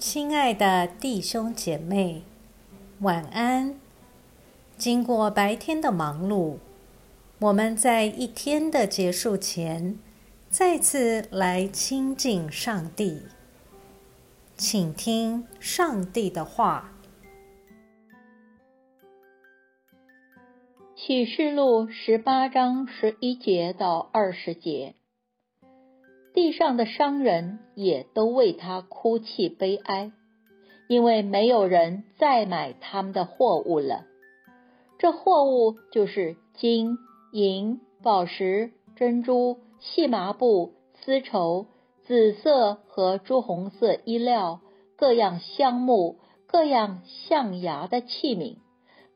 亲爱的弟兄姐妹，晚安。经过白天的忙碌，我们在一天的结束前，再次来亲近上帝，请听上帝的话。启示录十八章十一节到二十节。地上的商人也都为他哭泣悲哀，因为没有人再买他们的货物了。这货物就是金银、宝石、珍珠、细麻布、丝绸、紫色和朱红色衣料，各样香木，各样象牙的器皿，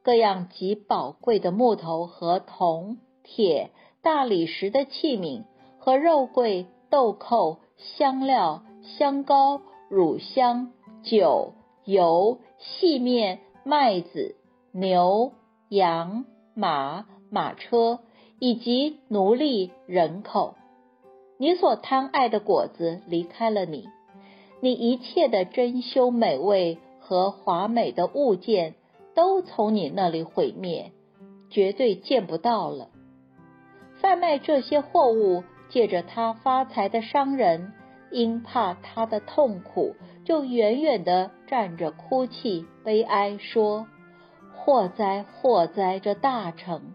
各样极宝贵的木头和铜、铁、大理石的器皿和肉桂。豆蔻、香料、香膏、乳香、酒、油、细面、麦子、牛、羊、马、马车，以及奴隶、人口。你所贪爱的果子离开了你，你一切的珍馐美味和华美的物件都从你那里毁灭，绝对见不到了。贩卖这些货物。借着他发财的商人，因怕他的痛苦，就远远的站着哭泣悲哀，说：“祸灾祸灾！这大城！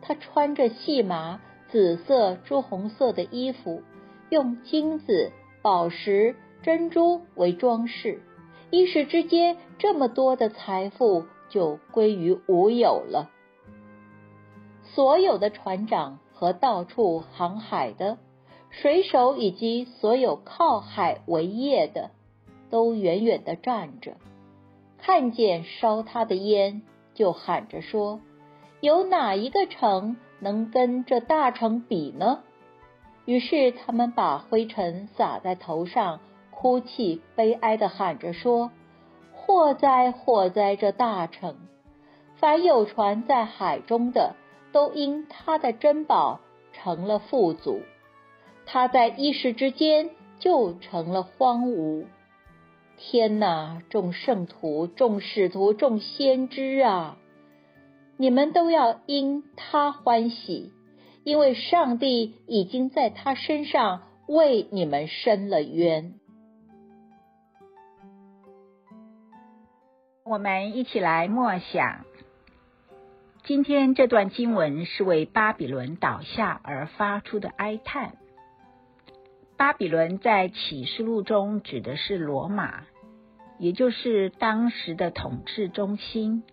他穿着细麻、紫色、朱红色的衣服，用金子、宝石、珍珠为装饰，一时之间，这么多的财富就归于无有了。所有的船长。”和到处航海的水手以及所有靠海为业的，都远远的站着，看见烧他的烟，就喊着说：“有哪一个城能跟这大城比呢？”于是他们把灰尘撒在头上，哭泣悲哀的喊着说：“祸哉祸哉！这大城！凡有船在海中的。”都因他的珍宝成了富足，他在一时之间就成了荒芜。天哪！众圣徒、众使徒、众先知啊，你们都要因他欢喜，因为上帝已经在他身上为你们伸了冤。我们一起来默想。今天这段经文是为巴比伦倒下而发出的哀叹。巴比伦在启示录中指的是罗马，也就是当时的统治中心。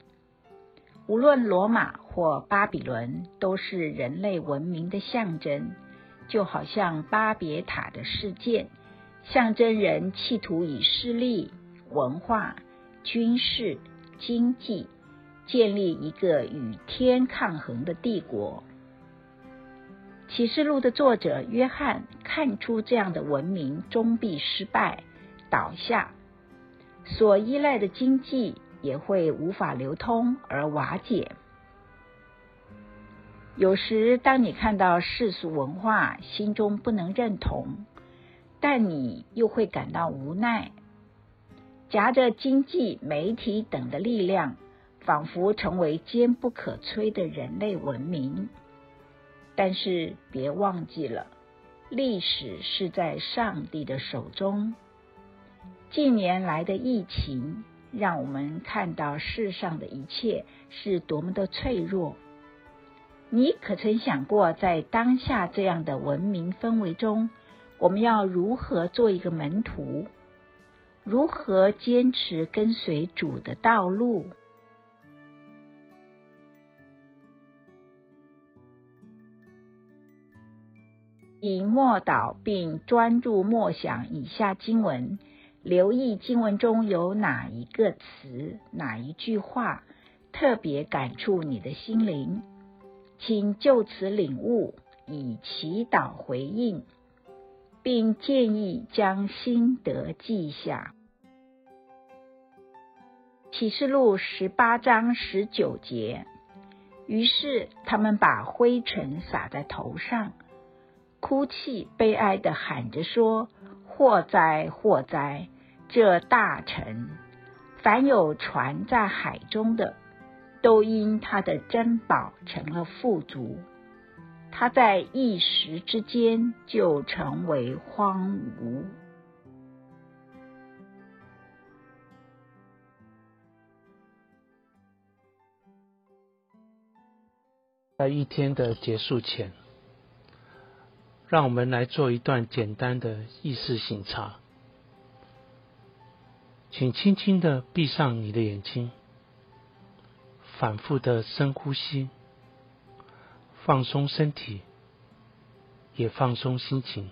无论罗马或巴比伦，都是人类文明的象征，就好像巴别塔的事件，象征人企图以势力、文化、军事、经济。建立一个与天抗衡的帝国。启示录的作者约翰看出这样的文明终必失败、倒下，所依赖的经济也会无法流通而瓦解。有时，当你看到世俗文化，心中不能认同，但你又会感到无奈，夹着经济、媒体等的力量。仿佛成为坚不可摧的人类文明，但是别忘记了，历史是在上帝的手中。近年来的疫情，让我们看到世上的一切是多么的脆弱。你可曾想过，在当下这样的文明氛围中，我们要如何做一个门徒？如何坚持跟随主的道路？以默祷并专注默想以下经文，留意经文中有哪一个词、哪一句话特别感触你的心灵，请就此领悟，以祈祷回应，并建议将心得记下。启示录十八章十九节，于是他们把灰尘撒在头上。哭泣、悲哀的喊着说：“祸哉，祸哉！这大臣，凡有船在海中的，都因他的珍宝成了富足。他在一时之间就成为荒芜。在一天的结束前，让我们来做一段简单的意识醒察。请轻轻的闭上你的眼睛，反复的深呼吸，放松身体，也放松心情。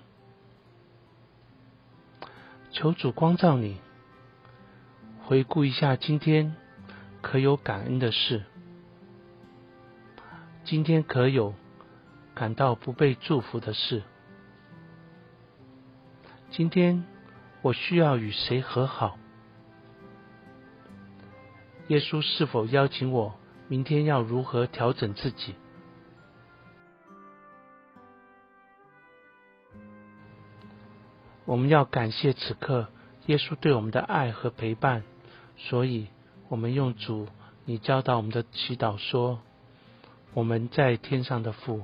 求主光照你，回顾一下今天可有感恩的事。今天可有感到不被祝福的事？今天我需要与谁和好？耶稣是否邀请我明天要如何调整自己？我们要感谢此刻耶稣对我们的爱和陪伴，所以我们用主你教导我们的祈祷说。我们在天上的父，